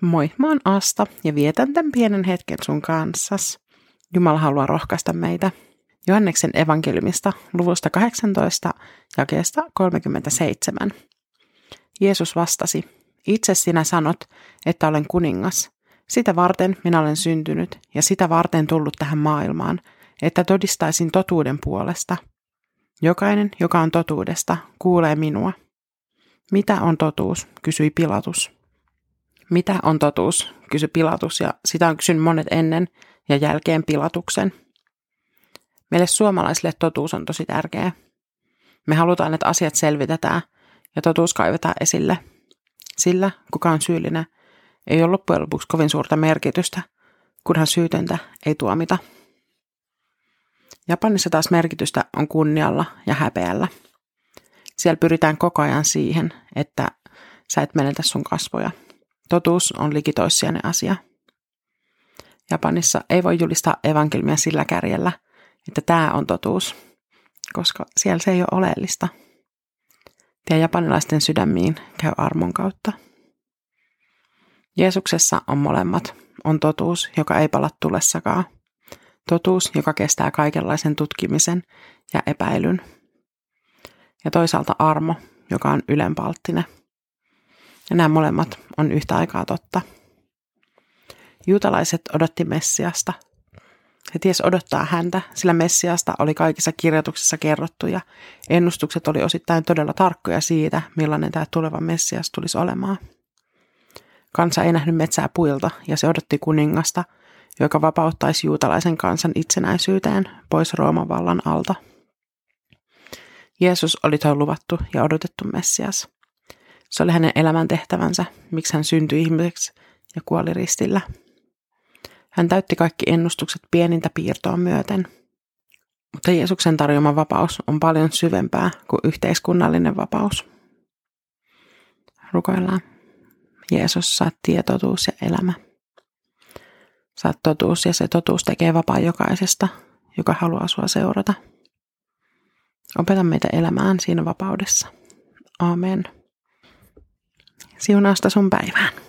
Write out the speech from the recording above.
Moi, mä oon Asta ja vietän tämän pienen hetken sun kanssas. Jumala haluaa rohkaista meitä. Johanneksen evankeliumista luvusta 18 jakeesta 37. Jeesus vastasi, itse sinä sanot, että olen kuningas. Sitä varten minä olen syntynyt ja sitä varten tullut tähän maailmaan, että todistaisin totuuden puolesta. Jokainen, joka on totuudesta, kuulee minua. Mitä on totuus, kysyi Pilatus. Mitä on totuus, kysyi Pilatus ja sitä on kysynyt monet ennen ja jälkeen Pilatuksen. Meille suomalaisille totuus on tosi tärkeä. Me halutaan, että asiat selvitetään ja totuus kaivetaan esille. Sillä, kuka on syyllinen, ei ole loppujen lopuksi kovin suurta merkitystä, kunhan syytöntä ei tuomita. Japanissa taas merkitystä on kunnialla ja häpeällä. Siellä pyritään koko ajan siihen, että sä et menetä sun kasvoja. Totuus on likitoissijainen asia. Japanissa ei voi julistaa evankelmia sillä kärjellä, että tämä on totuus, koska siellä se ei ole oleellista. Tie japanilaisten sydämiin käy armon kautta. Jeesuksessa on molemmat. On totuus, joka ei pala tulessakaan. Totuus, joka kestää kaikenlaisen tutkimisen ja epäilyn. Ja toisaalta armo, joka on ylenpalttinen. Ja nämä molemmat on yhtä aikaa totta. Juutalaiset odotti Messiasta. He ties odottaa häntä, sillä Messiasta oli kaikissa kirjoituksissa kerrottu ja ennustukset oli osittain todella tarkkoja siitä, millainen tämä tuleva Messias tulisi olemaan. Kansa ei nähnyt metsää puilta ja se odotti kuningasta, joka vapauttaisi juutalaisen kansan itsenäisyyteen pois Rooman vallan alta. Jeesus oli tuo luvattu ja odotettu Messias. Se oli hänen elämän tehtävänsä, miksi hän syntyi ihmiseksi ja kuoli ristillä. Hän täytti kaikki ennustukset pienintä piirtoa myöten. Mutta Jeesuksen tarjoama vapaus on paljon syvempää kuin yhteiskunnallinen vapaus. Rukoillaan. Jeesus, saat tietotuus ja elämä. Saat totuus ja se totuus tekee vapaa jokaisesta, joka haluaa sua seurata. Opeta meitä elämään siinä vapaudessa. Amen. Siunausta sun päivään.